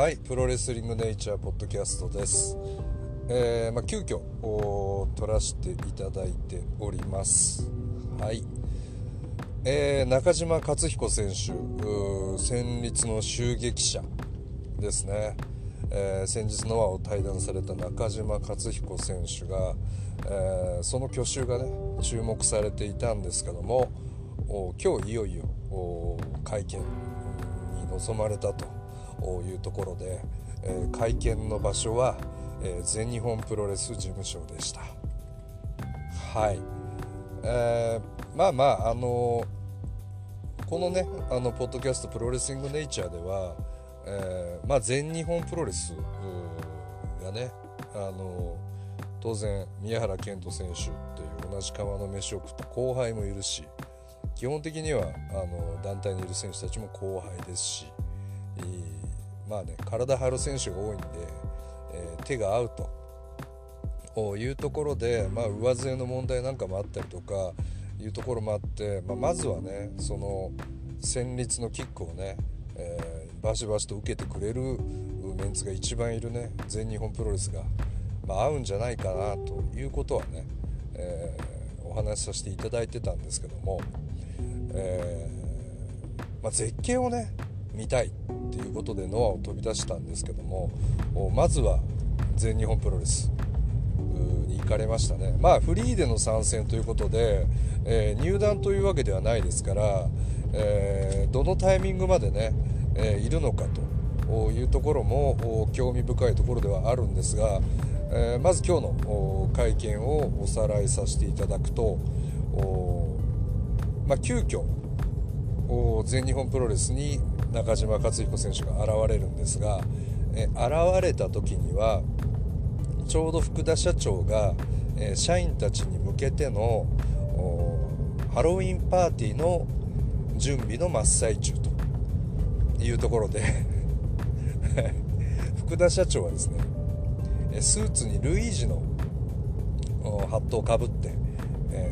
はいプロレスリングネイチャーポッドキャストです。えー、まあ、急遽撮らせていただいております。はい。えー、中島克彦選手戦慄の襲撃者ですね、えー、先日ノアを退団された中島克彦選手が、えー、その去就がね注目されていたんですけども今日いよいよ会見に臨まれたと。というところで、えー、会見の場所は、えー、全日本プロレス事務所でした。はい、えー、まあまああのこのねあのポッドキャスト「プロレスリングネイチャー」では、えー、まあ、全日本プロレスがねあの当然宮原健人選手っていう同じ川の飯を食った後輩もいるし基本的にはあの団体にいる選手たちも後輩ですし、まあね体張る選手が多いんで、えー、手が合うと。いうところで、まあ、上背の問題なんかもあったりとかいうところもあって、まあ、まずはねその戦慄のキックをね、えー、バシバシと受けてくれるメンツが一番いるね全日本プロレスが、まあ、合うんじゃないかなということはね、えー、お話しさせていただいてたんですけども、えー、まあ、絶景をね見たいっていうことでノアを飛び出したんですけどもまずは全日本プロレスに行かれましたね。まあフリーでの参戦ということで、えー、入団というわけではないですから、えー、どのタイミングまでね、えー、いるのかというところも興味深いところではあるんですが、えまず今日の会見をおさらいさせていただくと、まあ、急遽全日本プロレスに中島克彦選手が現れるんですが、え現れた時にはちょうど福田社長が、え社員たちに向けてのハロウィンパーティーの準備の真っ最中というところで 福田社長はですねスーツにルイージのハットをかぶって、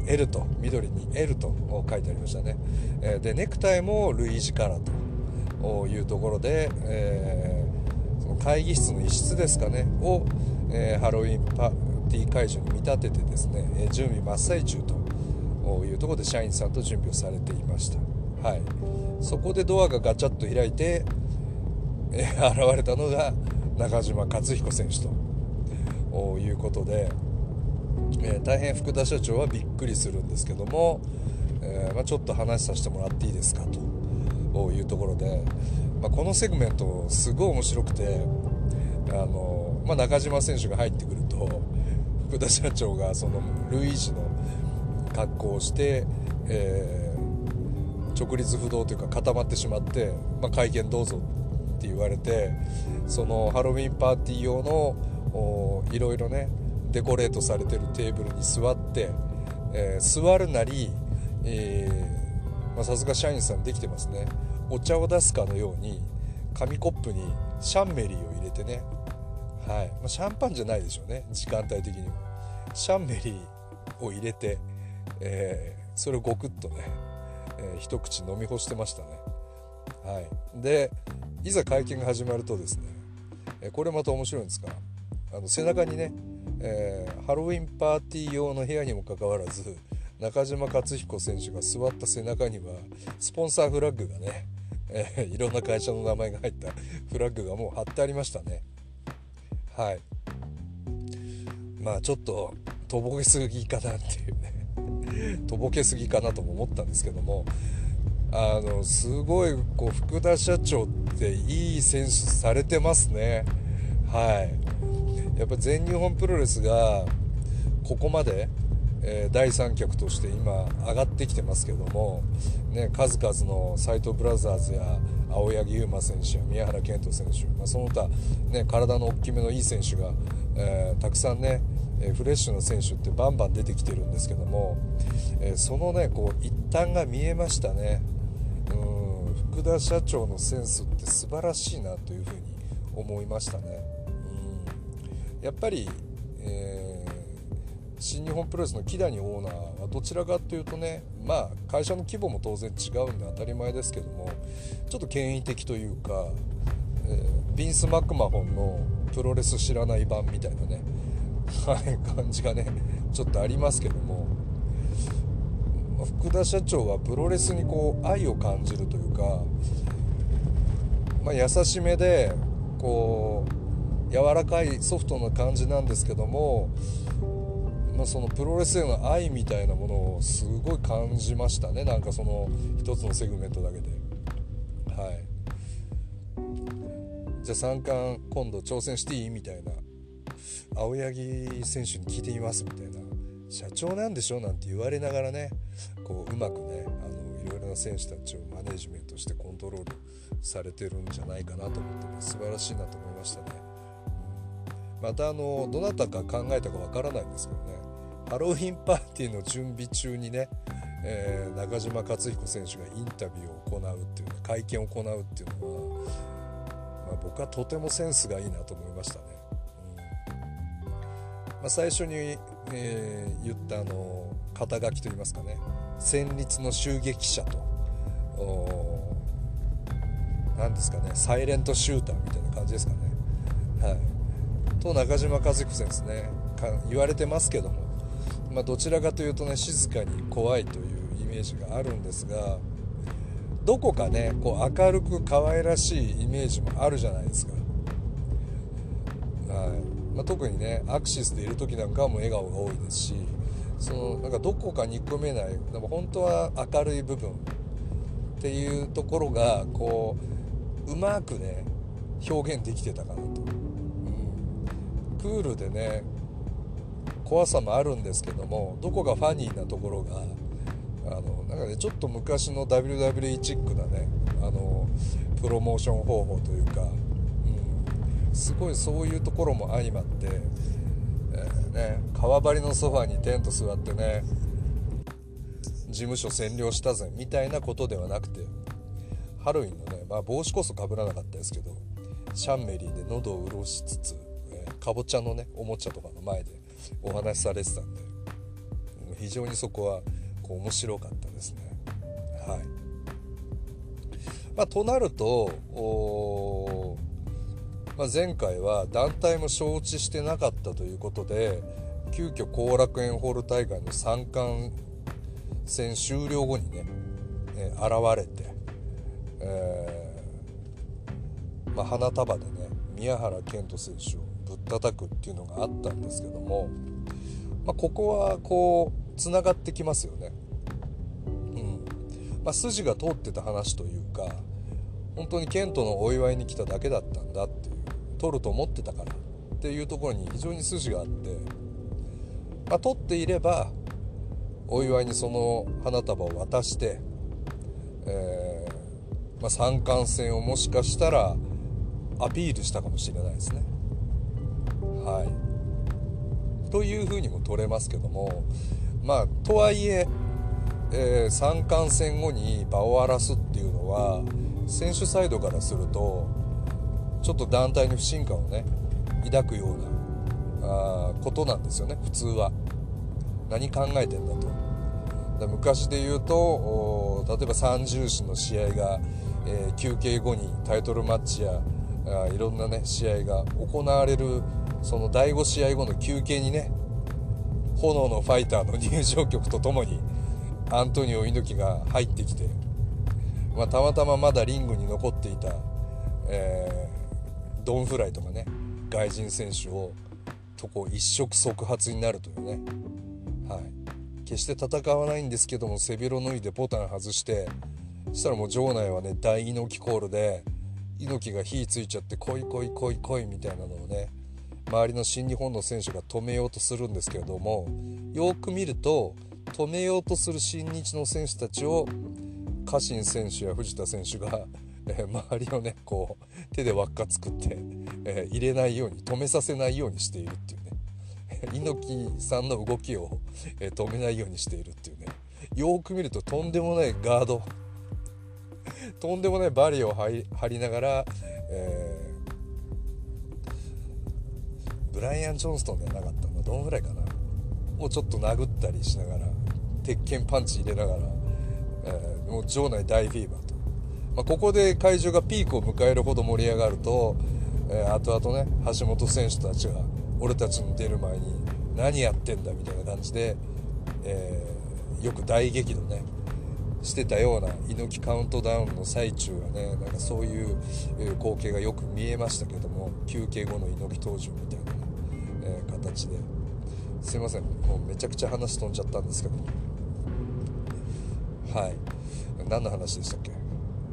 L と緑に L と書いてありましたね、えでネクタイもルイージカラーというところで、えー、その会議室の一室ですかねを、えー、ハロウィンパーティー会場に見立ててですね準備真っ最中というところで社員さんと準備をされていました、はい、そこでドアがガチャッと開いて、えー、現れたのが中島克彦選手ということで、え、大変福田社長はびっくりするんですけども、えー、まあ、ちょっと話させてもらっていいですかというところで、まあ、このセグメントすごい面白くてあの、まあ、中島選手が入ってくると福田社長がそのルイージの格好をして、えー、直立不動というか固まってしまって、まあ、会見どうぞって言われてそのハロウィンパーティー用のいろいろねデコレートされてるテーブルに座って、えー、座るなり、えさすが社員さんできてますね。お茶を出すかのように紙コップにシャンメリーを入れてね。はい、まあ、シャンパンじゃないでしょうね。時間帯的にもシャンメリーを入れて、えー、それをゴクッとね、えー、一口飲み干してましたね。はい。でいざ会見が始まるとですね、え、これまた面白いんですがあの背中にね、え、ハロウィンパーティー用の部屋にもかかわらず中島克彦選手が座った背中にはスポンサーフラッグがね、えー、いろんな会社の名前が入ったフラッグがもう貼ってありましたね。はい。まあちょっととぼけすぎかなっていうね。とぼけすぎかなとも思ったんですけどもあのすごいこう福田社長っていい選手されてますね。はい。やっぱ全日本プロレスがここまでえー、第三脚として今上がってきてますけども、ね、数々の斎藤ブラザーズや青柳優馬選手や宮原健人選手、まあ、その他、ね、体の大きめのいい選手が、えー、たくさんねフレッシュな選手ってバンバン出てきてるんですけども、えー、そのねこう一端が見えましたね。うん福田社長のセンスって素晴らしいなというふうに思いましたね。うん。やっぱり、えー新日本プロレスの木谷オーナーはどちらかというとねまあ会社の規模も当然違うんで当たり前ですけどもちょっと権威的というか、えー、ビンス・マクマホンのプロレス知らない版みたいなね、はい、感じがねちょっとありますけども福田社長はプロレスにこう愛を感じるというか、まあ、優しめでこう柔らかいソフトな感じなんですけども、まあ、そのプロレスへの愛みたいなものをすごい感じましたね。なんかその一つのセグメントだけで。はい。じゃあ三冠今度挑戦していい？みたいな。青柳選手に聞いてみますみたいな。社長なんでしょ？なんて言われながらね。こううまくねあのいろいろな選手たちをマネジメントしてコントロールされてるんじゃないかなと思ってね素晴らしいなと思いましたね、またあのどなたか考えたかわからないんですけどね。ハロウィンパーティーの準備中にね、えー、中島克彦選手がインタビューを行うっていう会見を行うっていうのは、まあ、僕はとてもセンスがいいなと思いましたね、うん。まあ、最初に、えー、言ったあの肩書きといいますかね戦慄の襲撃者と何ですかねサイレントシューターみたいな感じですかね。はい。と中島和彦選手ね言われてますけども、まあ、どちらかというとね静かに怖いというイメージがあるんですがどこかねこう明るく可愛らしいイメージもあるじゃないですか、はい。まあ、特にねアクシスでいる時なんかはもう笑顔が多いですしそのなんかどこか憎めないでも本当は明るい部分っていうところがこううまくね表現できてたかなと、うん、クールでね怖さもあるんですけどもどこかファニーなところがあのなんかねちょっと昔の WWE チックなねあのプロモーション方法というか、うん、すごいそういうところも相まってね川張りのソファにテント座ってね事務所占領したぜみたいなことではなくてハロウィンのね、まあ、帽子こそかぶらなかったですけどシャンメリーで喉を潤しつつ、えー、かぼちゃのねおもちゃとかの前でお話しされてたんで非常にそこはこう面白かったですね。はい。まあ、となるとまあ、前回は団体も承知してなかったということで急遽後楽園ホール大会の三冠戦終了後にね、えー、現れて、えー、まあ、花束でね宮原健人選手をぶったたくっていうのがあったんですけども、まあ、ここはこうつながってきますよね。うんまあ、筋が通ってた話というか本当に健人のお祝いに来ただけだったんだっていう取ると思ってたからっていうところに非常に筋があって、まあ、取っていればお祝いにその花束を渡して、えー、まあ、三冠戦をもしかしたらアピールしたかもしれないですね。はい、というふうにも取れますけどもまあとはいええー、三冠戦後に場を荒らすっていうのは選手サイドからするとちょっと団体に不信感をね抱くようなあことなんですよね普通は。何考えてんだと。だ昔で言うと例えば三重士の試合が、えー、休憩後にタイトルマッチやあいろんなね試合が行われるその第5試合後の休憩にね炎のファイターの入場曲とともにアントニオ猪木が入ってきて、まあ、たまたままだリングに残っていた、えドンフライとかね外人選手をとこ一触即発になるというね、はい、決して戦わないんですけども背広脱いでボタン外してそしたらもう場内はね大猪木コールで猪木が火ついちゃって来い来い来い来いみたいなのをね周りの新日本の選手が止めようとするんですけれどもよく見ると止めようとする新日の選手たちを家臣選手や藤田選手がえ、周りをねこう手で輪っか作って、え、入れないように止めさせないようにしているっていうね。猪木さんの動きを、え、止めないようにしているっていうね。よく見るととんでもないガード とんでもないバリを張りながら、えー、ブライアン・ジョンストンではなかった。のどんぐらいかな。をちょっと殴ったりしながら鉄拳パンチ入れながら、えー、もう場内大フィーバーと。まあ、ここで会場がピークを迎えるほど盛り上がると、えー、後々ね橋本選手たちが俺たちの出る前に何やってんだみたいな感じで、えー、よく大激怒ね。してたような猪木カウントダウンの最中はねなんかそういう光景がよく見えましたけども休憩後の猪木登場みたいな、ね、えー、形で。すいません。もうめちゃくちゃ話飛んじゃったんですけどはい。何の話でしたっけ？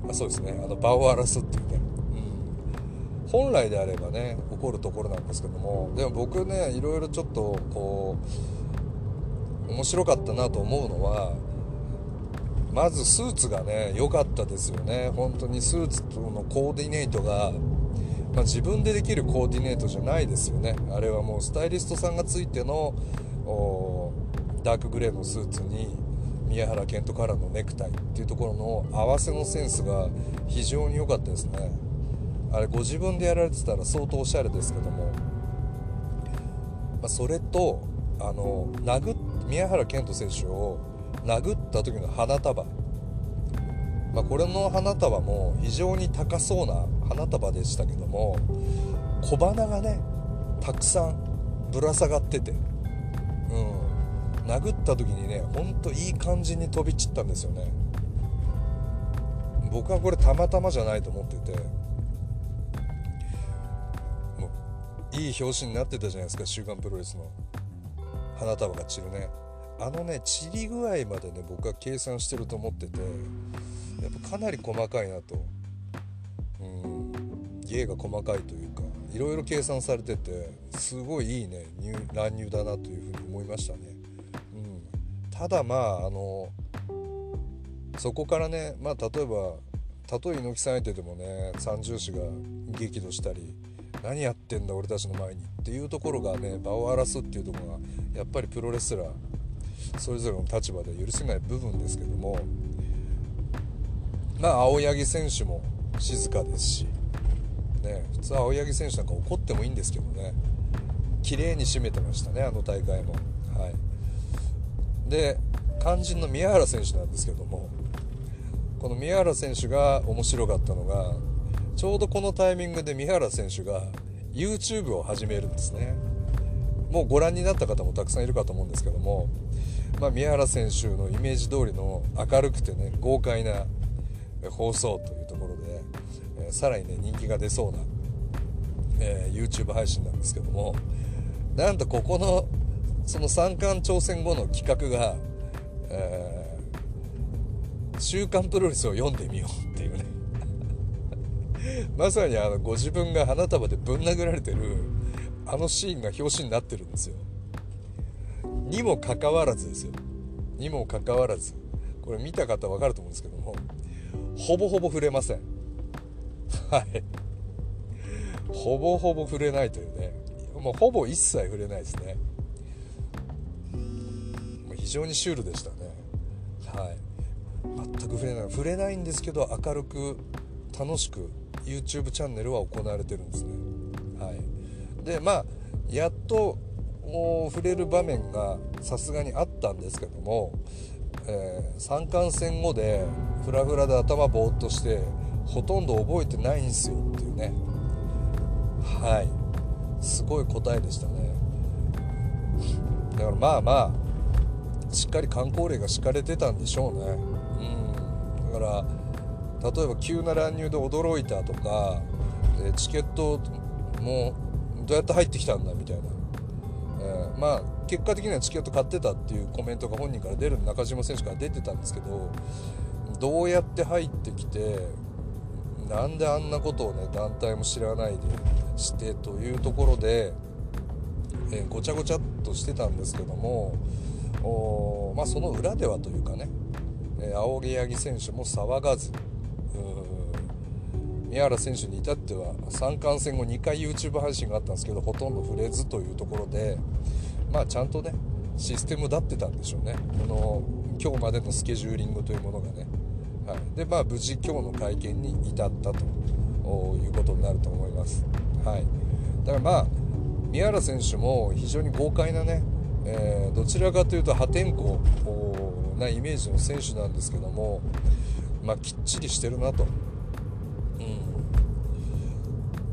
あそうですね。あの場を荒らすっていうね、うん、本来であればね起こるところなんですけどもでも僕ねいろいろちょっとこう面白かったなと思うのはまずスーツがね良かったですよね。本当にスーツとのコーディネートが、まあ、自分でできるコーディネートじゃないですよね。あれはもうスタイリストさんがついてのダークグレーのスーツに宮原健人からのネクタイっていうところの合わせのセンスが非常に良かったですね。あれご自分でやられてたら相当おしゃれですけども、まあ、それとあの殴宮原健人選手を殴った時の花束、まあ、これの花束も非常に高そうな花束でしたけども小花がねたくさんぶら下がってて、うん、殴った時にねほんといい感じに飛び散ったんですよね。僕はこれたまたまじゃないと思っててもういい表紙になってたじゃないですか「週刊プロレス」の花束が散るね。あのね散り具合までね僕は計算してると思っててやっぱかなり細かいなと。うん。芸が細かいというかいろいろ計算されててすごいいいね乱入だなというふうに思いましたね、うん、ただまああのそこからねまあ例えばたとえ猪木さん相手でもね三重士が激怒したり何やってんだ俺たちの前にっていうところがね場を荒らすっていうところがやっぱりプロレスラーそれぞれの立場で許せない部分ですけどもまあ青柳選手も静かですし、ね、普通青柳選手なんか怒ってもいいんですけどね。綺麗に締めてましたねあの大会も。はい、で肝心の宮原選手なんですけどもこの宮原選手が面白かったのがちょうどこのタイミングで宮原選手が YouTube を始めるんですね。もうご覧になった方もたくさんいるかと思うんですけどもまあ、宮原選手のイメージ通りの明るくてね豪快な放送というところで、えー、さらにね人気が出そうな、えー、YouTube 配信なんですけどもなんとここのその三冠挑戦後の企画が「えー、週刊プロレスを読んでみよう」っていうね。まさにあのご自分が花束でぶん殴られてるあのシーンが表紙になってるんですよ。にもかかわらずですよ。にもかかわらず。これ見た方分かると思うんですけどもほぼほぼ触れません。はい。ほぼほぼ触れないというね。もうほぼ一切触れないですね。非常にシュールでしたね。はい。全く触れない。触れないんですけど明るく楽しく YouTube チャンネルは行われてるんですね。はい。でまあやっと触れる場面がさすがにあったんですけども、えー、三冠戦後でフラフラで頭ぼーっとしてほとんど覚えてないんですよっていうね。はい。すごい答えでしたね。だからまあまあしっかり観光例が敷かれてたんでしょうね。うん。だから例えば急な乱入で驚いたとかチケットもどうやって入ってきたんだみたいな。えー、まあ結果的にはチケット買ってたっていうコメントが本人から出る中島選手から出てたんですけどどうやって入ってきてなんであんなことをね団体も知らないでしてというところで、えー、ごちゃごちゃっとしてたんですけどもおまあその裏ではというかね、えー、青柳選手も騒がず宮原選手に至っては三冠戦後2回 YouTube 配信があったんですけどほとんど触れずというところでまあちゃんとねシステムだってたんでしょうね。この今日までのスケジューリングというものがね、はい、でまあ無事今日の会見に至ったということになると思います、はい、だからまあ宮原選手も非常に豪快なね、えー、どちらかというと破天荒なイメージの選手なんですけどもまあ、きっちりしてるなと、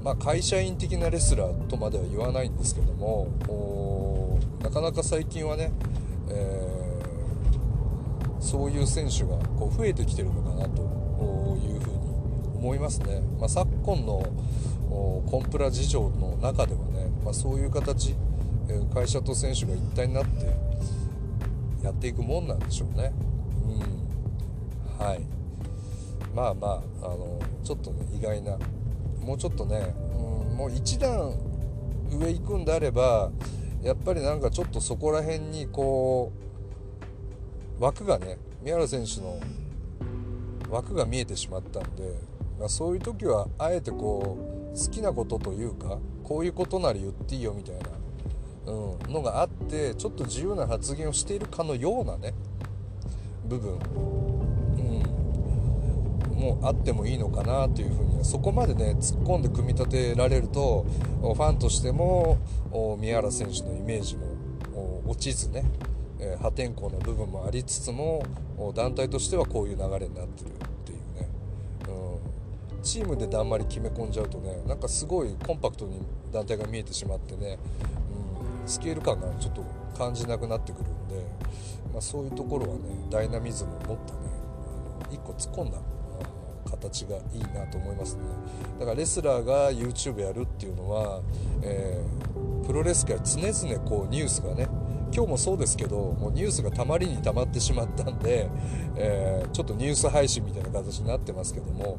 まあ、会社員的なレスラーとまでは言わないんですけどもなかなか最近はね、えー、そういう選手がこう増えてきてるのかなというふうに思いますね、まあ、昨今のコンプラ事情の中ではね、まあ、そういう形会社と選手が一体になってやっていくもんなんでしょうね。うん、はい。まあまああのちょっとね意外なもうちょっとね、うん、もう一段上行くんであればやっぱりなんかちょっとそこら辺にこう枠がね宮原選手の枠が見えてしまったんで、まあ、そういう時はあえてこう好きなことというかこういうことなら言っていいよみたいなうん、のがあってちょっと自由な発言をしているかのようなね部分、もあってもいいのかなというふうにそこまでね突っ込んで組み立てられるとファンとしても宮原選手のイメージも落ちずね破天荒な部分もありつつも団体としてはこういう流れになってるっていうね、うん、チームでだんまり決め込んじゃうとねなんかすごいコンパクトに団体が見えてしまってねうん。スケール感がちょっと感じなくなってくるんで、まあ、そういうところはねダイナミズムを持ったね1個突っ込んだ形がいいなと思いますね。だからレスラーが YouTube やるっていうのは、えー、プロレス界常々こうニュースがね今日もそうですけどもうニュースがたまりにたまってしまったんで、えー、ちょっとニュース配信みたいな形になってますけども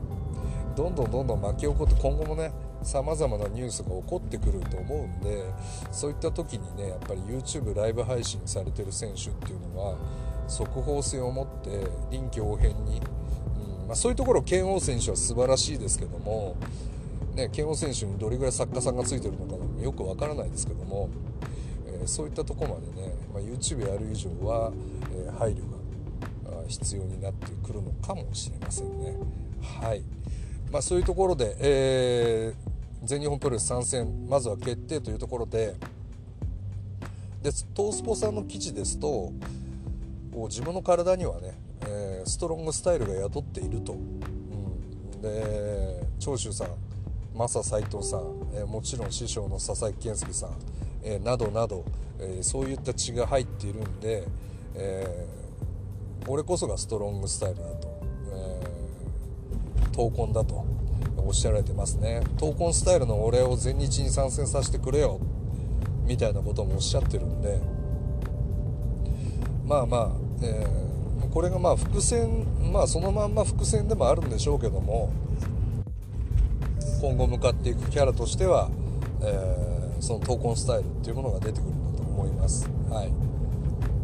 どんどんどんどん巻き起こって今後もねさまざまなニュースが起こってくると思うんでそういった時にねやっぱり YouTube ライブ配信されてる選手っていうのは速報性を持って臨機応変に、まあ、そういうところ剣王選手は素晴らしいですけども、ね、剣王選手にどれぐらい作家さんがついてるのかよくわからないですけども、えー、そういったところまでね、まあ、YouTube やる以上は、えー、配慮が必要になってくるのかもしれませんね。はいまあ、そういうところで、えー全日本プロレス参戦まずは決定というところででトースポさんの記事ですと自分の体にはね、えー、ストロングスタイルが宿っていると、うん、で長州さんマサ斎藤さん、えー、もちろん師匠の佐々木健介さん、えー、などなど、えそういった血が入っているんで、え俺こそがストロングスタイルだと、え闘魂だとおっしゃられてますね。闘魂スタイルの俺を全日に参戦させてくれよみたいなこともおっしゃってるんでまあまあ、えー、これがまあ伏線まあそのまんま伏線でもあるんでしょうけども今後向かっていくキャラとしては、えー、その闘魂スタイルっていうものが出てくるんだと思います。はい。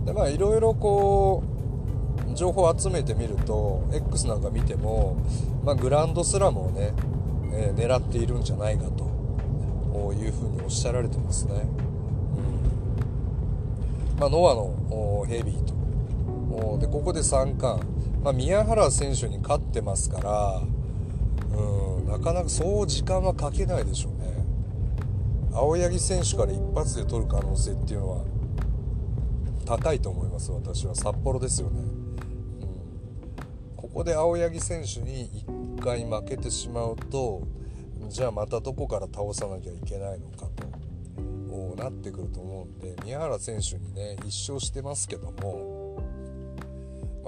でまあいろいろこう情報を集めてみると X なんか見ても、まあ、グランドスラムをね、えー、狙っているんじゃないかというふうにおっしゃられてますね、うん。まあ、ノアのヘビーとでここで3冠、まあ、宮原選手に勝ってますから、うん、なかなかそう時間はかけないでしょうね。青柳選手から一発で取る可能性っていうのは高いと思います私は。札幌ですよね。うん。ここで青柳選手に1回負けてしまうとじゃあまたどこから倒さなきゃいけないのかとなってくると思うんで宮原選手にね1勝してますけども、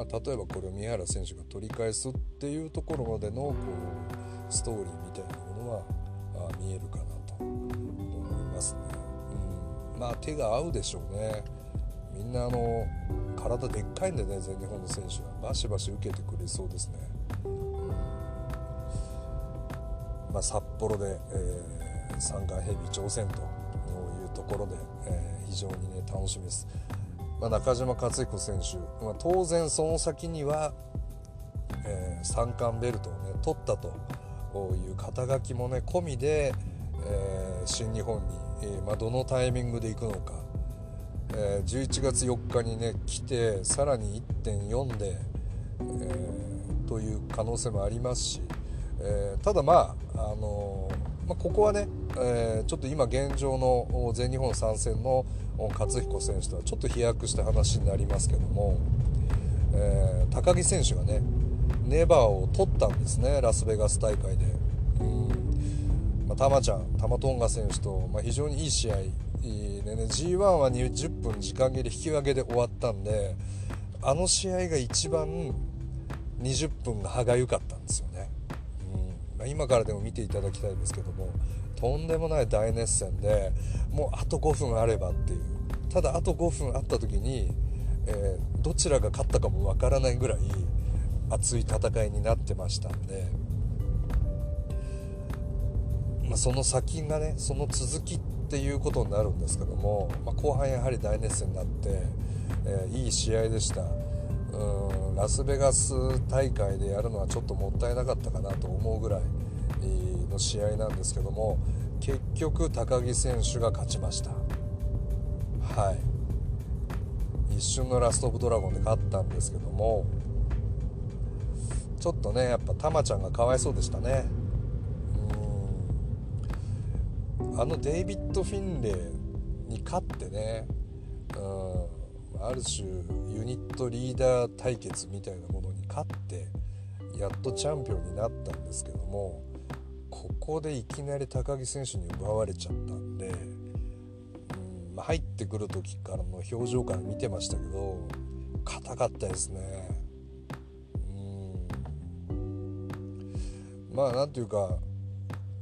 まあ、例えばこれを宮原選手が取り返すっていうところまでのこうストーリーみたいなものはあ見えるかなと思いますね。うん、まあ手が合うでしょうね。みんなあの体でっかいんでね全日本の選手はバシバシ受けてくれそうですね、うんまあ、札幌で、えー、三冠ヘビー挑戦というところで、えー、非常にね楽しみです、まあ、中島克彦選手、まあ、当然その先には、えー、三冠ベルトをね取ったという肩書きもね込みで、えー、新日本に、えーまあ、どのタイミングで行くのかえー、11月4日にね来てさらに1.4で、えー、という可能性もありますし、え、ただまあ、あのま、ここはね、えちょっと今現状の全日本参戦の勝彦選手とはちょっと飛躍した話になりますけども、え高木選手がね、ネバーを取ったんですねラスベガス大会で。うん。まあ、ちゃんタマトンガ選手と、まあ、非常にいい試合でね G1 は20分時間切れ引き分けで終わったんであの試合が一番20分が歯がゆかったんですよね、うん。まあ、今からでも見ていただきたいですけどもとんでもない大熱戦でもうあと5分あればっていう。ただあと5分あった時に、えー、どちらが勝ったかもわからないぐらい熱い戦いになってましたんで、まあ、その先がねその続きっていうことになるんですけども、まあ、後半やはり大熱戦になって、えー、いい試合でした。うんラスベガス大会でやるのはちょっともったいなかったかなと思うぐらい。の試合なんですけども結局高木選手が勝ちました。はい。一瞬のラスト・オブ・ドラゴンで勝ったんですけどもちょっとねやっぱタマちゃんがかわいそうでしたね。うん。あのデイビッド・フィンレイに勝ってねうんある種ユニットリーダー対決みたいなものに勝ってやっとチャンピオンになったんですけどもここでいきなり高木選手に奪われちゃったんでまあ、入ってくる時からの表情から見てましたけど硬かったですね。うん。まあなんていうか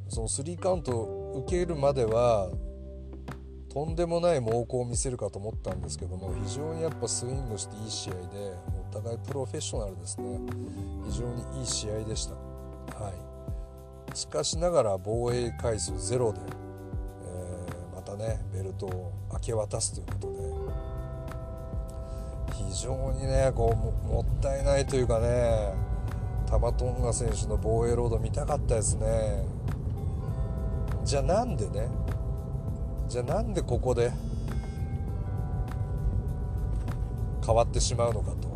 その3カウントを受けるまではとんでもない猛攻を見せるかと思ったんですけども非常にやっぱスイングしていい試合でお互いプロフェッショナルですね。非常にいい試合でした。はい。しかしながら防衛回数ゼロでえー、またねベルトを明け渡すということで非常にねこうもったいないというかねタマトンガ選手の防衛ロード見たかったですね。じゃあなんでねじゃあなんでここで変わってしまうのかと。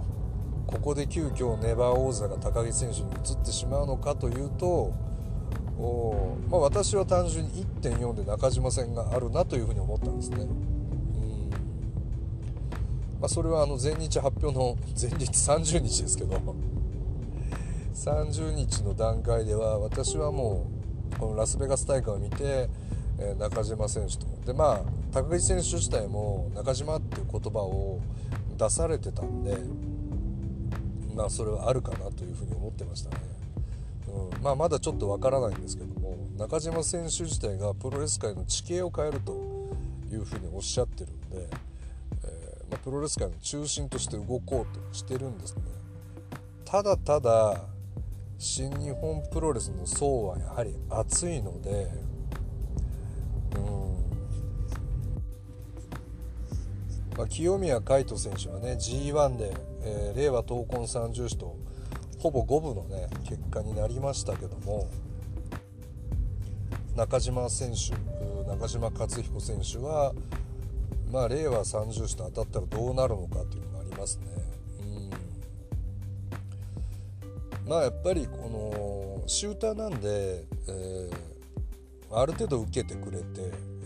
ここで急遽ネバー王座が高木選手に移ってしまうのかというとまあ、私は単純に1.4で中島戦があるなというふうに思ったんですね。まあ、それはあの前日発表の 前日30日ですけど30日の段階では私はもうこのラスベガス大会を見て、え中島選手とでまあ高木選手自体も中島っていう言葉を出されてたんでまあそれはあるかなというふうに思ってましたね。うん。まあ、まだちょっとわからないんですけども中島選手自体がプロレス界の地形を変えるというふうにおっしゃってるんで、えー、まあ、プロレス界の中心として動こうとしてるんですね。ただただ新日本プロレスの層はやはり熱いのでうん。まあ、清宮海斗選手はね G1 で、えー、令和闘魂三重士とほぼ五分のね結果になりましたけども中島選手中島克彦選手はまあ令和30種と当たったらどうなるのかというのがありますね。うんまあやっぱりこのシューターなんで、えー、ある程度受けてくれて、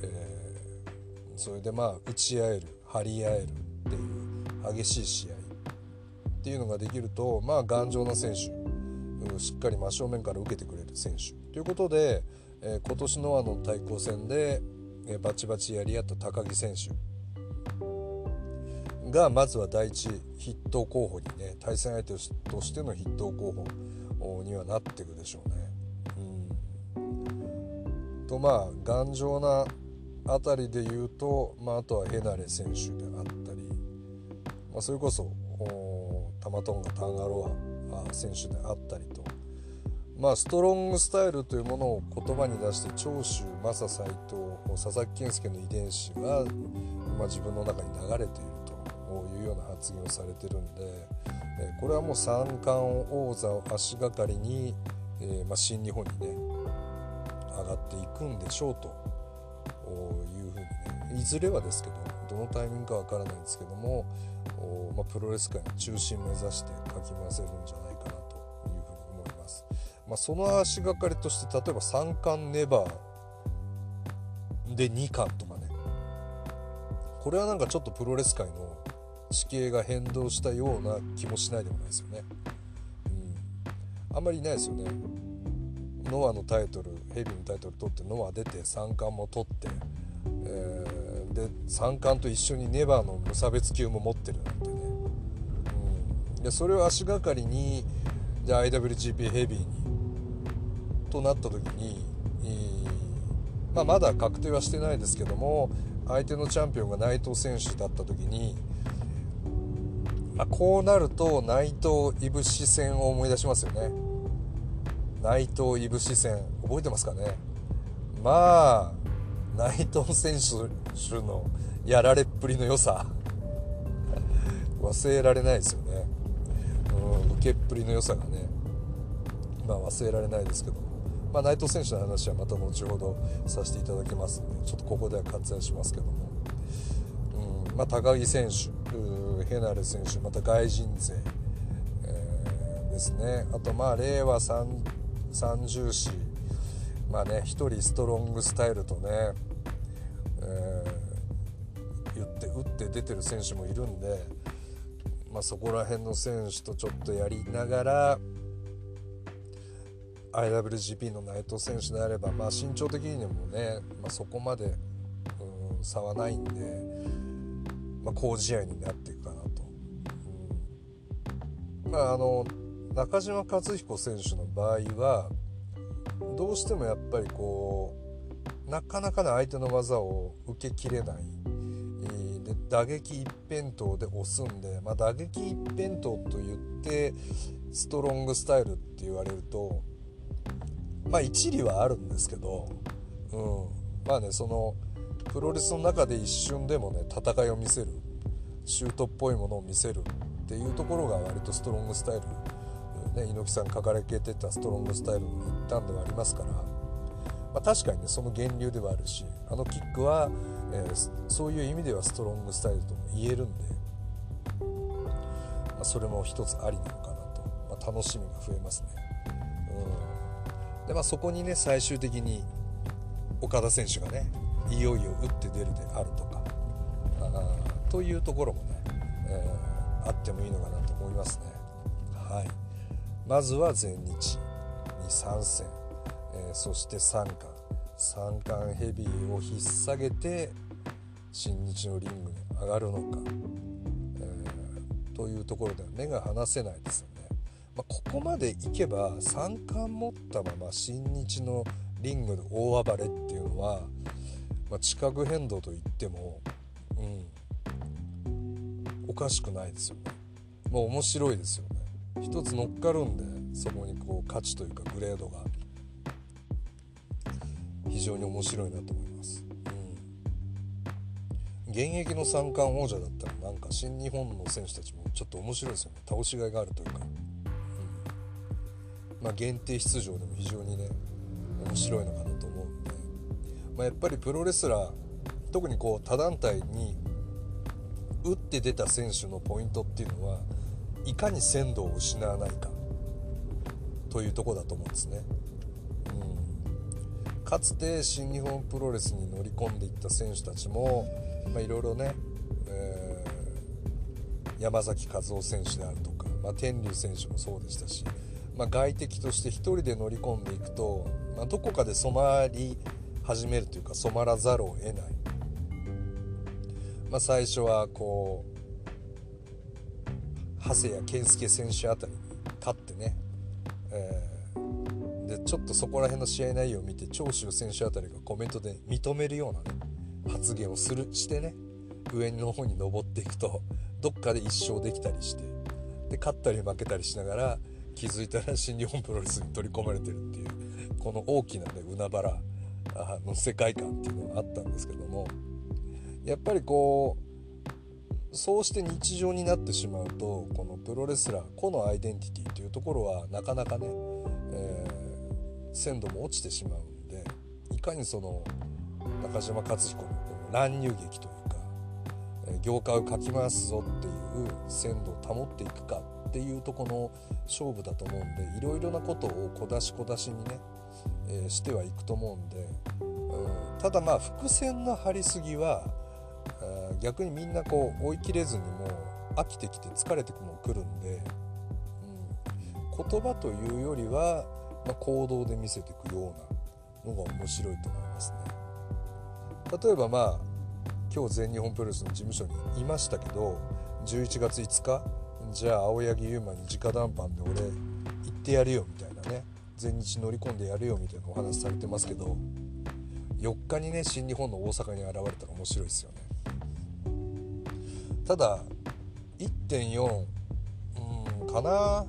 えー、それでまあ打ち合える張り合えるっていう激しい試合っていうのができるとまあ頑丈な選手しっかり真正面から受けてくれる選手。ということで、えー、今年のあの対抗戦で、えー、バチバチやり合った高木選手。がまずは第一筆頭候補にね対戦相手としての筆頭候補にはなっていくでしょうね。うん、とまあ頑丈なあたりで言うと、まあ、あとはヘナレ選手であったり、まあ、それこそマトンガタンガロア選手であったりと、まあ、ストロングスタイルというものを言葉に出して長州正斎藤佐々木健介の遺伝子が、まあ、自分の中に流れているというような発言をされてるんで、えこれはもう三冠王座を足がかりに、えまあ、新日本にね上がっていくんでしょうというふうにねいずれはですけどどのタイミングかわからないんですけどもまあ、プロレス界の中心目指してかき回せるんじゃないかなというふうに思います。まあ、その足がかりとして例えば三冠ネバーで2冠とかねこれはなんかちょっとプロレス界の地形が変動したような気もしないでもないですよね。うんあんまりいないですよねノアのタイトルヘビーのタイトル取ってノア出て三冠も取って、えー、で三冠と一緒にネバーの無差別級も持ってるなんてね、うん、でそれを足がかりにじゃ IWGP ヘビーにとなった時に、えー、まあ、まだ確定はしてないですけども相手のチャンピオンが内藤選手だった時に、まあ、こうなると内藤いぶし戦を思い出しますよね。内藤いぶし戦覚えてますかね。まあ内藤選手のやられっぷりの良さ。忘れられないですよね、うん、受けっぷりの良さがね。まあ忘れられないですけどまあ、内藤選手の話はまた後ほどさせていただきますのでちょっとここでは割愛しますけども、うんまあ、高木選手ヘナレ選手また外人勢、えー、ですね。あとまあ令和三重士まあね1人ストロングスタイルとね、えー、言って打って出てる選手もいるんで、まあ、そこら辺の選手とちょっとやりながら IWGP の内藤選手であれば、まあ、身長的にもね、まあ、そこまで、うん、差はないんで、まあ、好試合になっていくかなと。うん、まあ、あの中島克彦選手の場合はどうしてもやっぱりこうなかなかの相手の技を受けきれない。で打撃一辺倒で押すんで、まあ、打撃一辺倒と言ってストロングスタイルって言われるとまあ一理はあるんですけど、うん、まあねそのプロレスの中で一瞬でもね戦いを見せるシュートっぽいものを見せるっていうところが割とストロングスタイル、ね、猪木さん書かれてたストロングスタイルの一端ではありますから、まあ、確かにねその源流ではあるしあのキックは、えー、そういう意味ではストロングスタイルとも言えるんで、まあ、それも一つありなのかなと、まあ、楽しみが増えますね。うんで、まあ、そこにね最終的に岡田選手がねいよいよ打って出るであるとかあというところもね、えー、あってもいいのかなと思いますね。はい、まずは全日に参戦、えー、そして三冠三冠ヘビーを引っ提げて新日のリングに上がるのか、えー、というところでは目が離せないですよね。まあ、ここまでいけば3冠持ったまま新日のリングで大暴れっていうのは、まあ、地殻変動といっても、うん、おかしくないですよね。まあ、面白いですよね。一つ乗っかるんでそこにこう価値というかグレードが。非常に面白いなと思います。うん、現役の三冠王者だったらなんか新日本の選手たちもちょっと面白いですよね。倒しがいがあるというか。まあ、限定出場でも非常にね面白いのかなと思うんで、まあ、やっぱりプロレスラー特にこう他団体に打って出た選手のポイントっていうのはいかに鮮度を失わないかというとこだと思うんですね。うん、かつて新日本プロレスに乗り込んでいった選手たちもいろいろね、えー、山崎和夫選手であるとか、まあ、天竜選手もそうでしたしまあ、外敵として1人で乗り込んでいくと、まあ、どこかで染まり始めるというか染まらざるを得ない、ま、最初はこう長谷谷健介選手あたりに勝ってね、えー、でちょっとそこら辺の試合内容を見て長州選手あたりがコメントで認めるようなね発言をするしてね上の方に登っていくとどっかで1勝できたりしてで勝ったり負けたりしながら気づいたら新日本プロレスに取り込まれてるっていうこの大きなね海原の世界観っていうのがあったんですけどもやっぱりこうそうして日常になってしまうとこのプロレスラー個のアイデンティティというところはなかなかね、えー、鮮度も落ちてしまうんでいかにその中島克彦のこの乱入劇というか、え業界をかき回すぞっていう鮮度を保っていくかっていうとこの勝負だと思うんでいろいろなことを小出し小出しにね、えー、してはいくと思うんで、うん、ただまあ伏線の張りすぎは逆にみんなこう追い切れずにもう飽きてきて疲れてもくるんで、うん、言葉というよりは、まあ、行動で見せていくようなのが面白いと思いますね。例えばまあ今日全日本プロレスの事務所にいましたけど11月5日じゃあ青柳優馬に直談判で俺行ってやるよみたいなね全日乗り込んでやるよみたいなお話されてますけど4日にね新日本の大阪に現れたら面白いですよねただ1.4うんかな。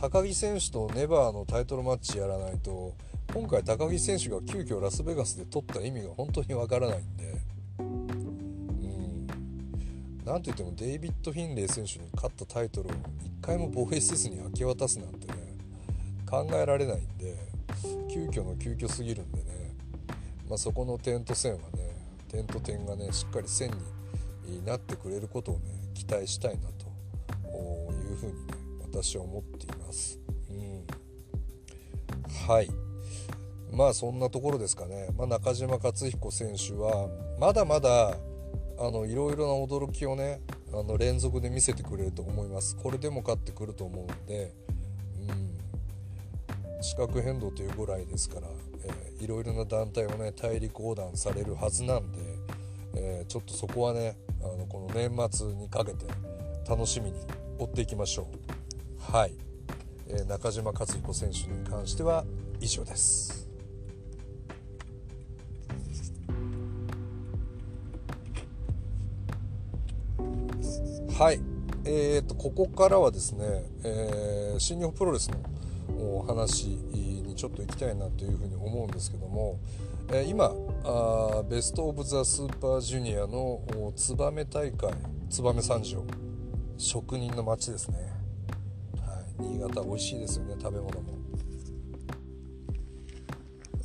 高木選手とネバーのタイトルマッチやらないと今回高木選手が急遽ラスベガスで取った意味が本当にわからないんで。うん。なんといってもデイビッド・フィンレイ選手に勝ったタイトルを1回も防衛せずに明け渡すなんてね考えられないんで急遽の急遽すぎるんでね、まあ、そこの点と線はね点と点がねしっかり線になってくれることをね期待したいなというふうにね私は思っています。うん、はい。まあそんなところですかね、まあ、中島克彦選手はまだまだあのいろいろな驚きをねあの連続で見せてくれると思います。これでも勝ってくると思うんで、うん、視覚変動というぐらいですから、えー、いろいろな団体をね大陸横断されるはずなんで、えー、ちょっとそこはねあのこの年末にかけて楽しみに追っていきましょう。はい、えー、中島克彦選手に関しては以上です。はい。えーと、ここからはですね、えー、新日本プロレスのお話にちょっと行きたいなというふうに思うんですけども、え、今あベスト・オブ・ザ・スーパージュニアの燕大会燕三条職人の街ですね、はい、新潟美味しいですよね食べ物も、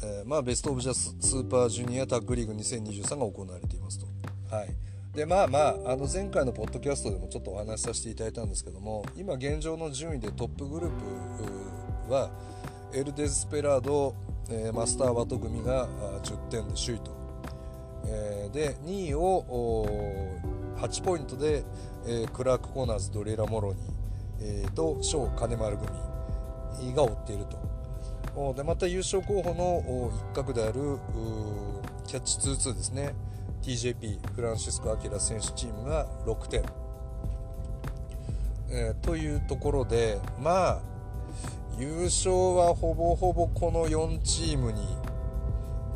えー、まあベスト・オブ・ザ・スーパージュニアタッグリーグ2023が行われていますと。はい。でまあまああの前回のポッドキャストでもちょっとお話しさせていただいたんですけども今現状の順位でトップグループはエル・デスペラード、えー、マスター・ワト組が10点で首位と、えー、で2位を8ポイントで、えー、クラーク・コーナーズドレラ・モロニー、えー、とショー・金丸組が追っていると。でまた優勝候補の一角であるキャッチ2-2ですね。TJP フランシスコ・アキラ選手チームが6点、えー、というところでまあ優勝はほぼほぼこの4チームに、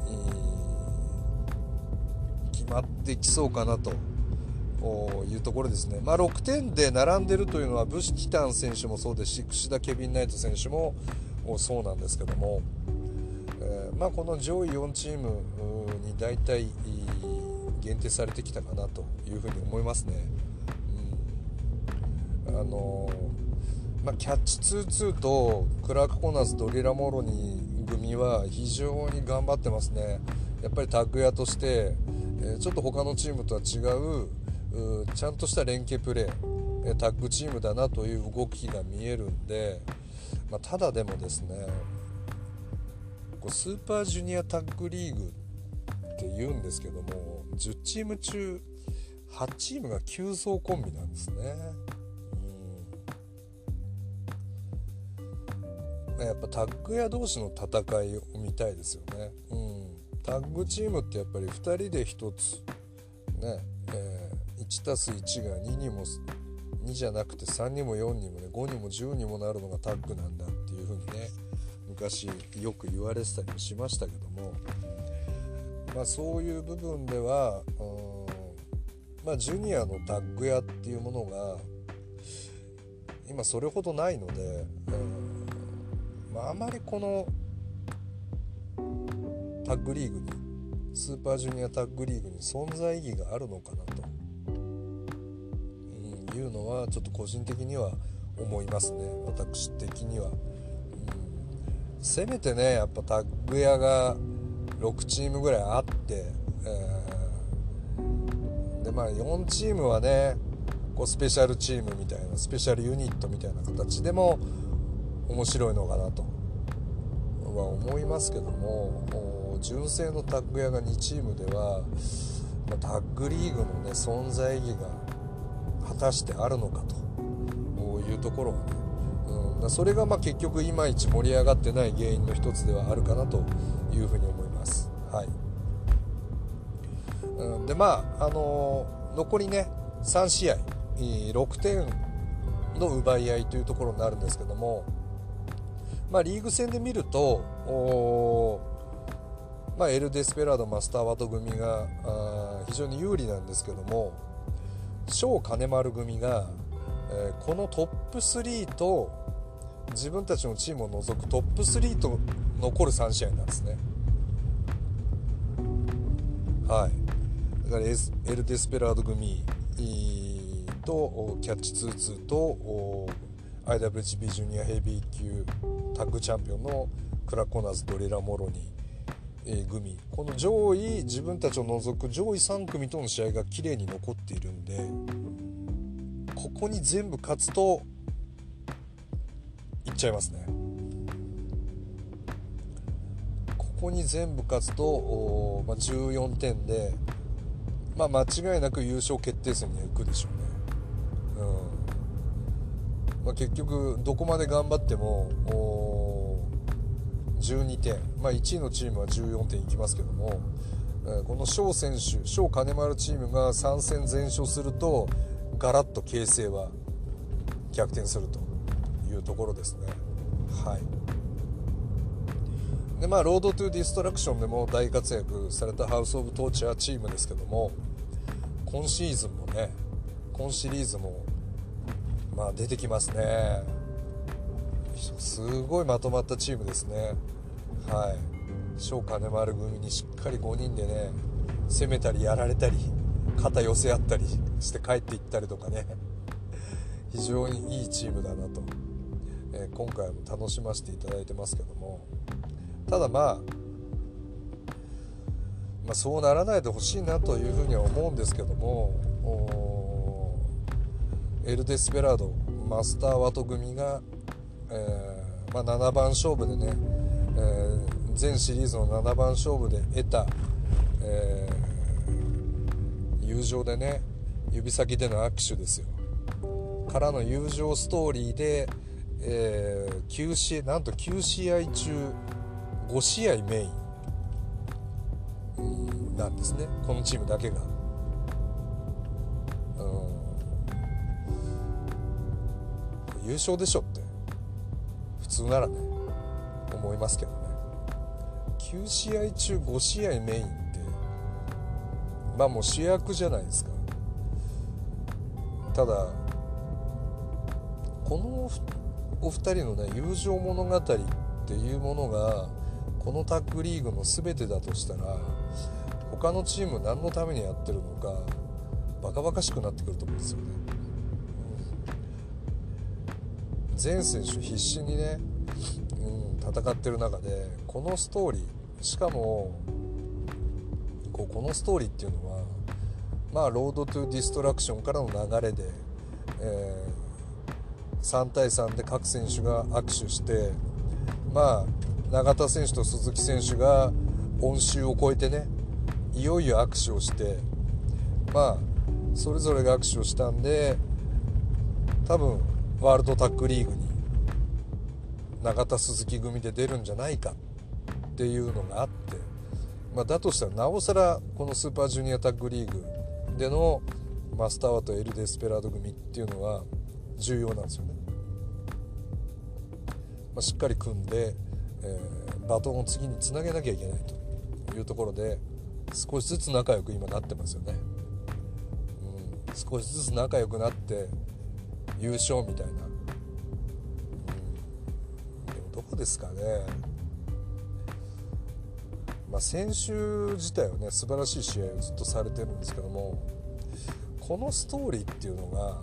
えー、決まってきそうかなというところですね、まあ、6点で並んでるというのはブシ・キタン選手もそうですし櫛田ケビン・ナイト選手もそうなんですけども、えー、まあ、この上位4チームに大体限定されてきたかなというふうに思いますね。うん、あのまあ、キャッチ2-2とクラーク・コナーズドリラ・モロニ組は非常に頑張ってますね。やっぱりタッグ屋として、え、ちょっと他のチームとは違うちゃんとした連携プレータッグチームだなという動きが見えるんで、まあ、ただでもですねスーパージュニアタッグリーグって言うんですけども10チーム中8チームが急走コンビなんですね。やっぱタッグ屋同士の戦いを見たいですよね。うん、タッグチームってやっぱり2人で1つね、えー、1たす1が2にも2じゃなくて3にも4にもね5にも10にもなるのがタッグなんだっていう風にね昔よく言われてたりもしましたけどもまあ、そういう部分では、うんまあ、ジュニアのタッグ屋っていうものが今それほどないので、うんまあ、まりこのタッグリーグにスーパージュニアタッグリーグに存在意義があるのかなと、うん、いうのはちょっと個人的には思いますね。私的には、うん、せめてねやっぱタッグ屋が6チームぐらいあって、えー、でまあ4チームはねこうスペシャルチームみたいなスペシャルユニットみたいな形でも面白いのかなと。は思いますけども純正のタッグ屋が2チームでは、タッグリーグのね存在意義が果たしてあるのかというところはね、うんそれがまあ結局いまいち盛り上がってない原因の一つではあるかなというふうに思います。はい。うん、でまあ、あのー、残りね3試合6点の奪い合いというところになるんですけども、まあ、リーグ戦で見るとまあ、エル・デスペラードマスター・ワト組が非常に有利なんですけども小金丸組が、えー、このトップ3と自分たちのチームを除くトップ3と残る3試合なんですね。はい、だからエル・デスペラード組とキャッチ22と IWGP ジュニアヘビー級タッグチャンピオンのクラコナーズドレラ・モロニ組。この上位自分たちを除く上位3組との試合が綺麗に残っているんでここに全部勝つといっちゃいますね。ここに全部勝つと、まあ、14点で、まあ、間違いなく優勝決定戦には行くでしょうね、うん。まあ、結局どこまで頑張っても12点、まあ、1位のチームは14点いきますけども、えこの SHO選手 SHO金丸チームが3戦全勝するとガラッと形勢は逆転するというところですね。はいでまあ、ロードトゥディストラクションでも大活躍されたハウス・オブ・トーチャーチームですけども今シーズンもね今シリーズもまあ出てきますね。すごいまとまったチームですね。はい。小金丸組にしっかり5人でね攻めたりやられたり肩寄せ合ったりして帰っていったりとかね。非常にいいチームだなと、えー、今回も楽しませていただいてますけども。ただまあまあ、そうならないでほしいなというふうには思うんですけどもエル・デスペラードマスター・ワト組がえー、まあ、7番勝負でね、えー、全シリーズの7番勝負で得た、えー、友情でね指先での握手ですよからの友情ストーリーで、えー、9試なんと9試合中5試合メインなんですねこのチームだけが。優勝でしょって普通ならね思いますけどね。9試合中5試合メインってまあもう主役じゃないですか。ただこのお二人のね友情物語っていうものがこのタッグリーグの全てだとしたら他のチーム何のためにやってるのかバカバカしくなってくると思うんですよね。全選手必死にね、うん、戦ってる中でこのストーリーしかもこうこのストーリーっていうのはまあロードトゥディストラクションからの流れで、えー、3対3で各選手が握手してまあ永田選手と鈴木選手が恩衆を超えてねいよいよ握手をしてまあそれぞれが握手をしたんで多分ワールドタッグリーグに永田鈴木組で出るんじゃないかっていうのがあって、まあ、だとしたらなおさらこのスーパージュニアタッグリーグでのマスターワとエル・デスペラード組っていうのは重要なんですよね。まあ、しっかり組んで、えー、バトンを次につなげなきゃいけないというところで少しずつ仲良く今なってますよね。うん、少しずつ仲良くなって優勝みたいな、うん、でもどこですかねまあ先週自体はね素晴らしい試合をずっとされてるんですけどもこのストーリーっていうのが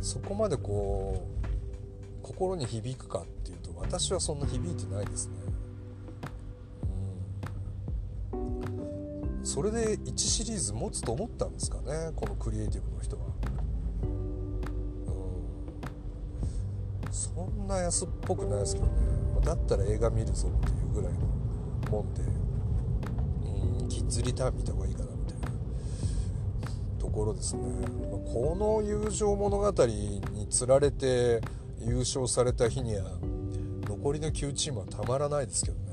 そこまでこう心に響くかっていうと私はそんな響いてないですね。それで1シリーズ持つと思ったんですかねこのクリエイティブの人は。んな安っぽくないですけどね。だったら映画見るぞっていうぐらいのもんでうんキッズリターン見た方がいいかなみたいなところですね、ま、この友情物語につられて優勝された日には残りの9チームはたまらないですけどね、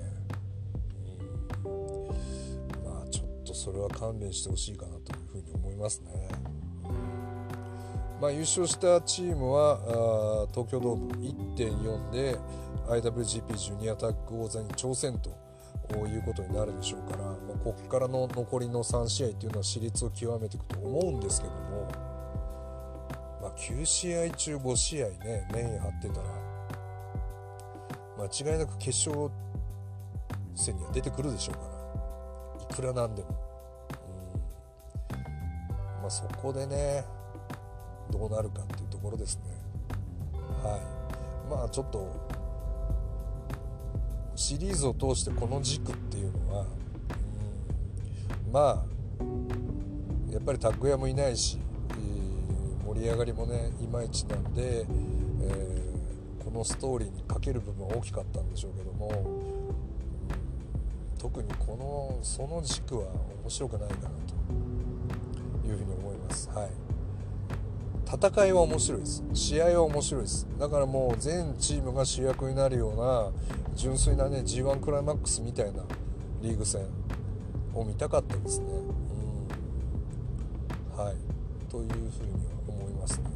うん、まあちょっとそれは勘弁してほしいかなというふうに思いますね、まあ、優勝したチームはあ東京ドーム1.4で IWGP ジュニアタッグ王座に挑戦ということになるでしょうから、まあ、ここからの残りの3試合というのは私立を極めていくと思うんですけども、まあ、9試合中5試合ねメイン張ってたら間違いなく決勝戦には出てくるでしょうからいくらなんでも、うん。まあ、そこでねどうなるかっていうところですね。はい。まあちょっとシリーズを通してこの軸っていうのは、うん、まあやっぱりタッグ屋もいないし、えー、盛り上がりもねいまいちなんで、えー、このストーリーにかける部分は大きかったんでしょうけども、特にこのその軸は面白くないかなというふうに思います。はい。戦いは面白いです試合は面白いですだからもう全チームが主役になるような純粋なね G1 クライマックスみたいなリーグ戦を見たかったですね。うん、はいというふうには思いますね。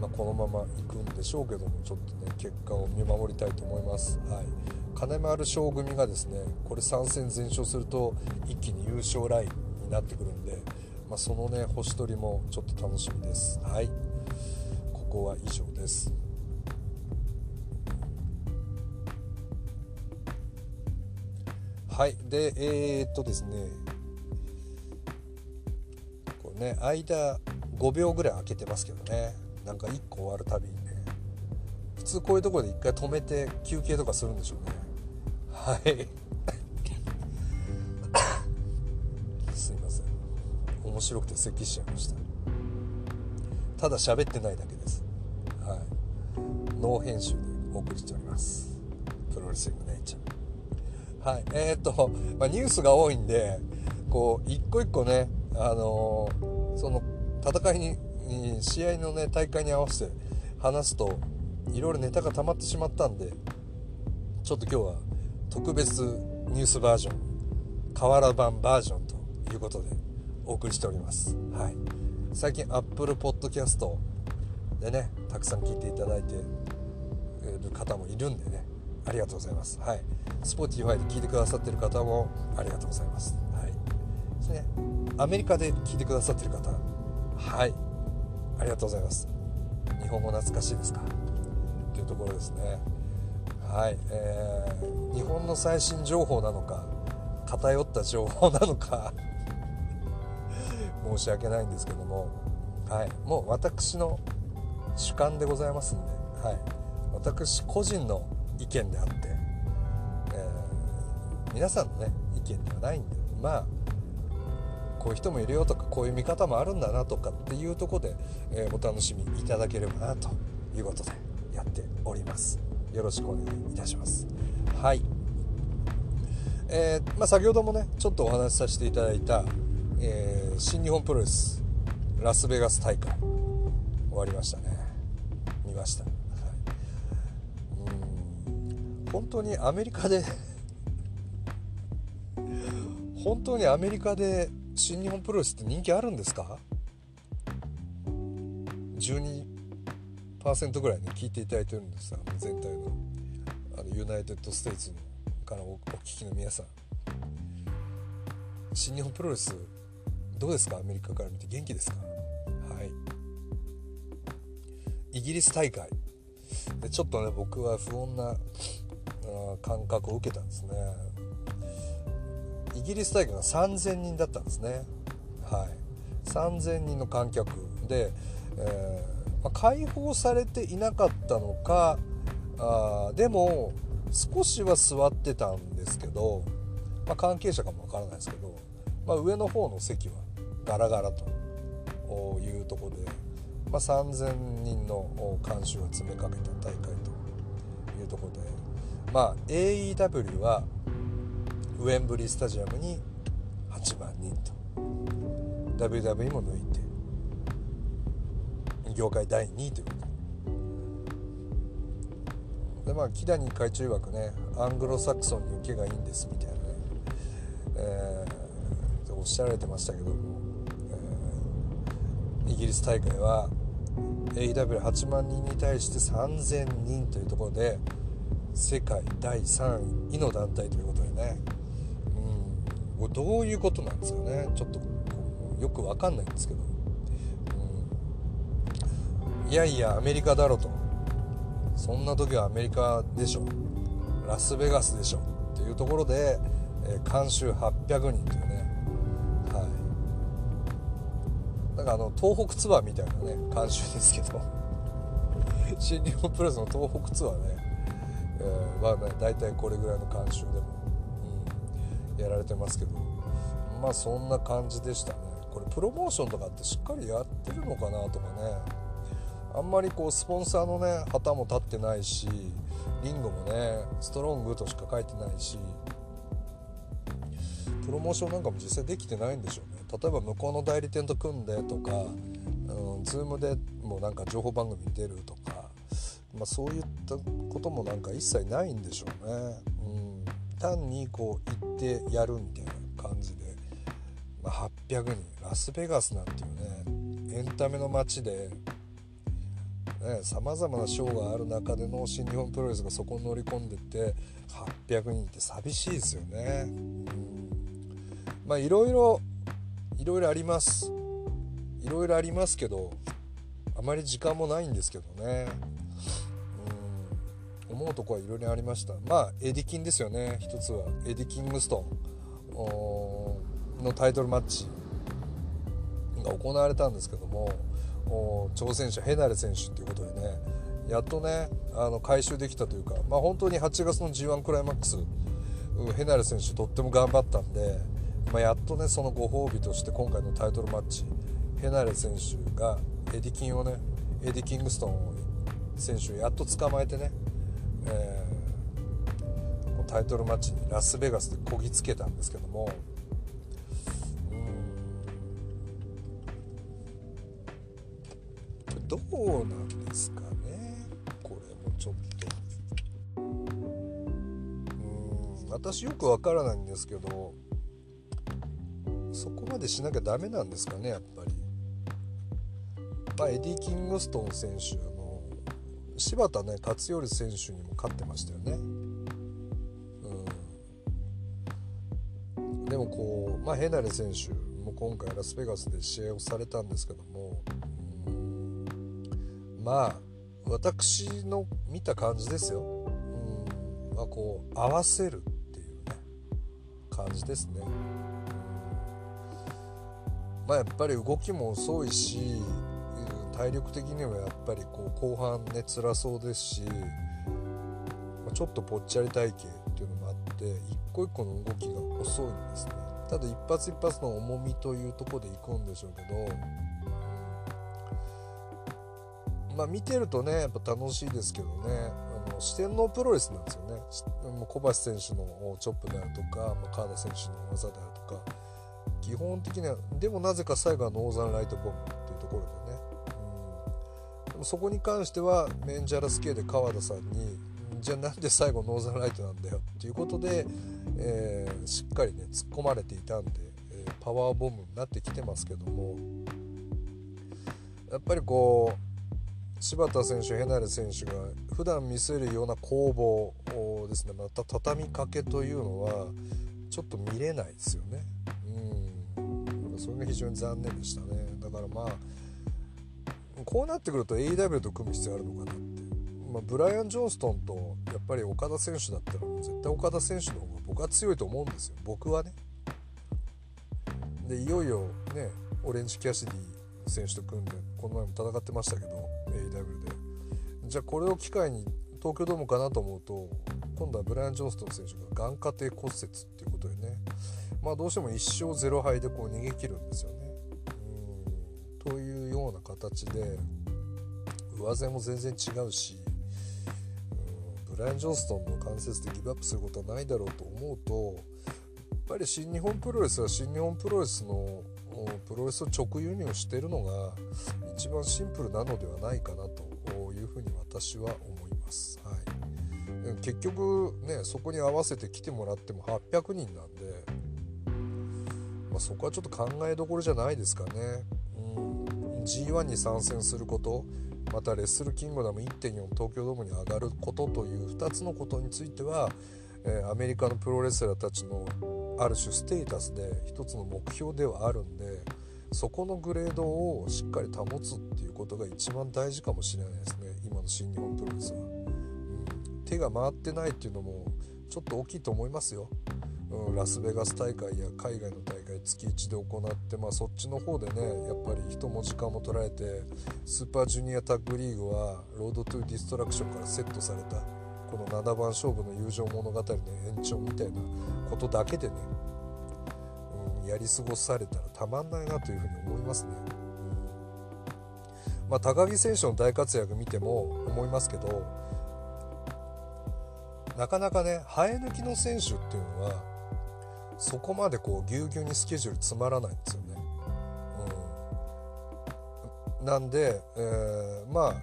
まあ、このまま行くんでしょうけどもちょっとね結果を見守りたいと思います。はい金丸将組がですねこれ3戦全勝すると一気に優勝ラインになってくるんで、まあ、そのね星取りもちょっと楽しみです。はい。ここは以上です。はい。でえ、っとですね。こうね間5秒ぐらい空けてますけどね。なんか1個終わるたびにね。普通こういうところで1回止めて休憩とかするんでしょうね。はい。面白くて咳しちゃいました。ただ喋ってないだけです。はい。ノー編集でお送りしております。プロレスリングネイチャーはい、えー、っと、まあ、ニュースが多いんでこう一個一個ね、あのー、その戦いに試合のね大会に合わせて話すといろいろネタが溜まってしまったんでちょっと今日は特別ニュースバージョン瓦版バージョンということでお送りしております。はい、最近 Apple Podcast でねたくさん聞いていただいてる方もいるんでねありがとうございます。はい。Spotify で聞いてくださってる方もありがとうございます。はい。ですね。アメリカで聞いてくださってる方、はい。ありがとうございます。日本語懐かしいですか？というところですね。はい。えー、日本の最新情報なのか、偏った情報なのか申し訳ないんですけども、はい。もう私の主観でございますんで、はい。私個人の意見であって、えー、皆さんのね意見ではないんでまあこういう人もいるよとかこういう見方もあるんだなとかっていうとこで、えー、お楽しみいただければなということでやっておりますよろしくお願いいたしますはいえー、まあ、先ほどもねちょっとお話しさせていただいた、えー、新日本プロレスラスベガス大会終わりましたね。見ました。はい、うん。本当にアメリカで 本当にアメリカで新日本プロレスって人気あるんですか？12%ぐらいね聞いていただいてるんですあの全体の。あのユナイテッド・ステイツからお聞きの皆さん。新日本プロレスどうですか？アメリカから見て元気ですか？はい。イギリス大会。でちょっとね僕は不穏な感覚を受けたんですね。イギリス大会が3000人だったんですね。はい。3000人の観客で、えー、まあ、解放されていなかったのかあでも少しは座ってたんですけど、まあ、関係者かもわからないですけど、まあ、上の方の席はガラガラというとこで、まあ、3000人の観衆が詰めかけた大会というところでまあ AEW はウェンブリースタジアムに8万人と。WWE も抜いて業界第2位ということ。でまあ木谷会長曰くねアングロサクソンに受けがいいんですみたいなね、えー、おっしゃられてましたけど、ギリス大会は AW8 万人に対して3000人というところで世界第3位の団体ということでね、うん、これどういうことなんですかね。ちょっとよく分かんないんですけど、うん、いやいやアメリカだろと。そんな時はアメリカでしょ。ラスベガスでしょ。っていうところで、えー、監修800人というなんかあの東北ツアーみたいなね監修ですけど。新日本プロレスの東北ツアーね、えー、まあね大体これぐらいの観衆でも、うん、やられてますけど。まあそんな感じでしたね。これプロモーションとかってしっかりやってるのかなとかね。あんまりこうスポンサーのね旗も立ってないしリングもねストロングとしか書いてないし。プロモーションなんかも実際できてないんでしょ例えば向こうの代理店と組んでとか、うん、ズームでもなんか情報番組に出るとか、まあ、そういったこともなんか一切ないんでしょうね、うん、単にこう行ってやるみたいな感じで、まあ、800人ラスベガスなんていうねエンタメの街でさまざまな賞がある中での新日本プロレスがそこに乗り込んでて800人って寂しいですよね。うん、まあいろいろろいろあります。いろいろありますけどあまり時間もないんですけどね。うん。思うとこはいろいろありました。まあエディキンですよね。一つは。エディ・キングストン。のタイトルマッチ。が行われたんですけども挑戦者ヘナレ選手っていうことでね。やっとねあの回収できたというか、まあ、本当に8月の g 1クライマックスヘナレ選手とっても頑張ったんで、まあ、やっとねそのご褒美として今回のタイトルマッチヘナレ選手がエディキンをねエディ・キングストン選手をやっと捕まえてね、えー、タイトルマッチにラスベガスでこぎつけたんですけどもうどうなんですかねこれもちょっと。うん私よくわからないんですけどそこまでしなきゃダメなんですかねやっぱり。まあエディ・キングストン選手あの柴田ね勝頼選手にも勝ってましたよね。うん。でもこうまあヘナレ選手も今回ラスベガスで試合をされたんですけどもまあ私の見た感じですよ、うん。まあ、こう合わせるっていうね感じですね、まあやっぱり動きも遅いし体力的にはやっぱりこう後半ね辛そうですし、ま、ちょっとぽっちゃり体型っていうのもあって一個一個の動きが遅いんですね。ただ一発一発の重みというとこでいくんでしょうけどまあ、見てるとねやっぱ楽しいですけどねあの四天王プロレスなんですよね。小橋選手のチョップであるとか、ま、川田選手の技であるとか基本的にはでもなぜか最後はノーザンライトボムっていうところでね、うん、でもそこに関してはメンジャラス系で川田さんにじゃあなんで最後ノーザンライトなんだよっていうことで、えー、しっかりね突っ込まれていたんで、えー、パワーボムになってきてますけども。やっぱりこう柴田選手、ヘナレ選手が普段見せるような攻防ですねまた畳みかけというのはちょっと見れないですよね。それが非常に残念でしたね。だからまあこうなってくると AW と組む必要あるのかなって、まあ、ブライアン・ジョンストンとやっぱり岡田選手だったら絶対岡田選手の方が僕は強いと思うんですよ僕はね。でいよいよねオレンジ・キャシディ選手と組んでこの前も戦ってましたけど AW でじゃあこれを機会に東京ドームかなと思うと今度はブライアン・ジョンストン選手が眼下底骨折っていうことでねまあどうしても1勝0敗でこう逃げ切るんですよね。うんというような形で上背も全然違うしうんブライアン・ジョンストンの関節でギブアップすることはないだろうと思うとやっぱり新日本プロレスは新日本プロレスのプロレスを直輸入してるのが一番シンプルなのではないかなというふうに私は思います。はい結局ねそこに合わせて来てもらっても800人なんで、あ、そこはちょっと考えどころじゃないですかね、うん、G1 に参戦することまたレッスルキングダム1.4東京ドームに上がることという2つのことについては、えー、アメリカのプロレスラーたちのある種ステータスで一つの目標ではあるんでそこのグレードをしっかり保つっていうことが一番大事かもしれないですね。今の新日本プロレスは、うん、手が回ってないっていうのもちょっと大きいと思いますよ、うん、ラスベガス大会や海外の大会月1で行って、まあ、そっちの方でねやっぱり人も時間も取られてスーパージュニアタッグリーグはロードトゥディストラクションからセットされたこの7番勝負の友情物語の延長みたいなことだけでねうんやり過ごされたらたまんないなというふうに思いますね。うんまあ、高木選手の大活躍見ても思いますけどなかなかね生え抜きの選手っていうのはそこまでこうぎゅうぎゅうにスケジュール詰まらないんですよね。うん、なんで、えー、まあ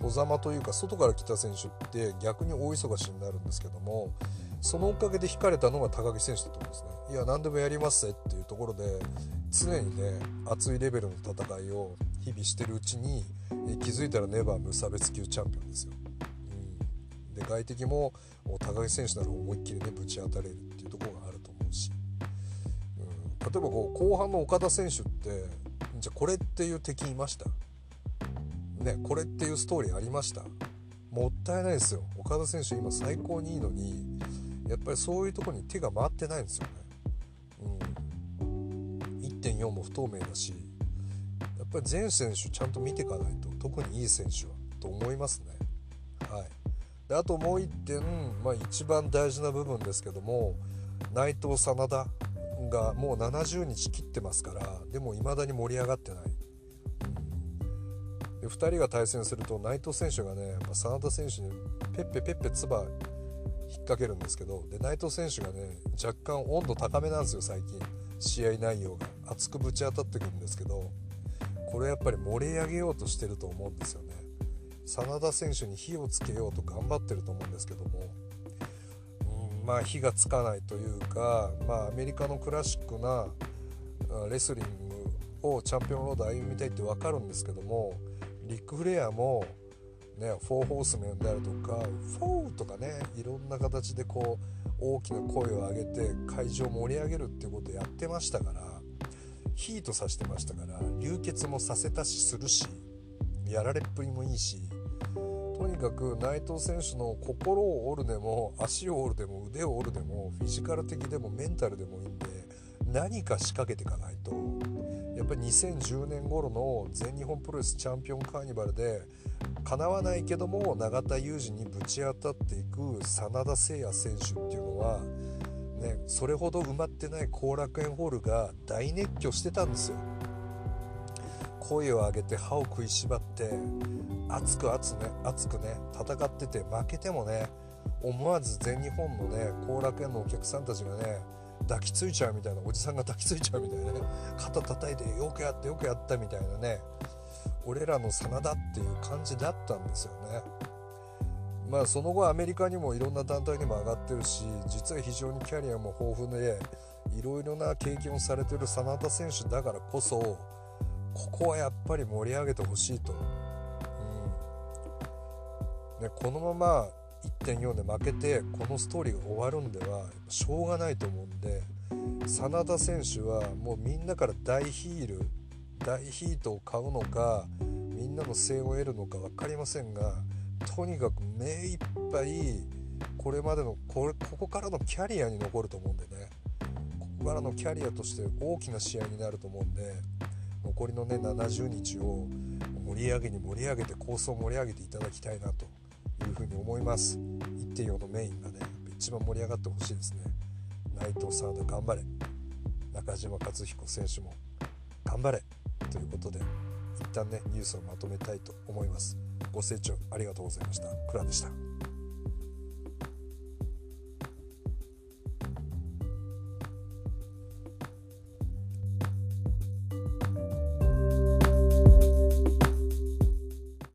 戸ざまというか外から来た選手って逆に大忙しになるんですけどもそのおかげで引かれたのが高木選手だと思うんですね。いや何でもやりますぜっていうところで常にね熱いレベルの戦いを日々してるうちに気づいたらネバー無差別級チャンピオンですよ。で外敵も高木選手なら思いっきりねぶち当たれるっていうところがあると思う、例えばこう後半の岡田選手ってじゃあこれっていう敵いました？ねこれっていうストーリーありました？もったいないですよ。岡田選手今最高にいいのにやっぱりそういうとこに手が回ってないんですよね。うん、1.4も不透明だしやっぱり全選手ちゃんと見ていかないと特にいい選手はと思いますね。はい、であともう1点、まあ、一番大事な部分ですけども内藤真田。がもう70日切ってますからでも未だに盛り上がってない。で2人が対戦すると内藤選手がね、まあ、真田選手にペッペペッペ唾引っ掛けるんですけどで内藤選手がね若干温度高めなんですよ最近。試合内容が。熱くぶち当たってくるんですけどこれやっぱり盛り上げようとしてると思うんですよね。真田選手に火をつけようと頑張ってると思うんですけども、まあ火がつかないというか、まあ、アメリカのクラシックなレスリングをチャンピオンロード歩みたいって分かるんですけどもリック・フレアもね、フォーホースメンであるとかフォーとかねいろんな形でこう大きな声を上げて会場を盛り上げるっていうことをやってましたからヒートさせてましたから流血もさせたしするしやられっぷりもいいしとにかく内藤選手の心を折るでも足を折るでも腕を折るでもフィジカル的でもメンタルでもいいんで何か仕掛けていかないとやっぱり2010年頃の全日本プロレスチャンピオンカーニバルでかなわないけども永田裕二にぶち当たっていく真田誠也選手っていうのは、ね、それほど埋まってない後楽園ホールが大熱狂してたんですよ。声を上げて歯を食いしばって熱く熱ね熱くね戦ってて負けてもね思わず全日本のね後楽園のお客さんたちがね抱きついちゃうみたいなおじさんが抱きついちゃうみたいなね肩叩いてよくやってよくやったみたいなね俺らの真田っていう感じだったんですよね。まあその後アメリカにもいろんな団体にも上がってるし実は非常にキャリアも豊富でいろいろな経験をされてる真田選手だからこそここはやっぱり盛り上げてほしいと、うん。ね、このまま1.4で負けてこのストーリーが終わるんではしょうがないと思うんで真田選手はもうみんなから大ヒール大ヒートを買うのかみんなの声援を得るのか分かりませんがとにかく目いっぱいこれまでのこれここからのキャリアに残ると思うんでね。ここからのキャリアとして大きな試合になると思うんで残りのね70日を盛り上げに盛り上げて構想を盛り上げていただきたいなというふうに思います。1.4のメインがね一番盛り上がってほしいですね。内藤さんで頑張れ。中島克彦選手も頑張れ。ということで一旦ねニュースをまとめたいと思います。ご清聴ありがとうございました。クラでした。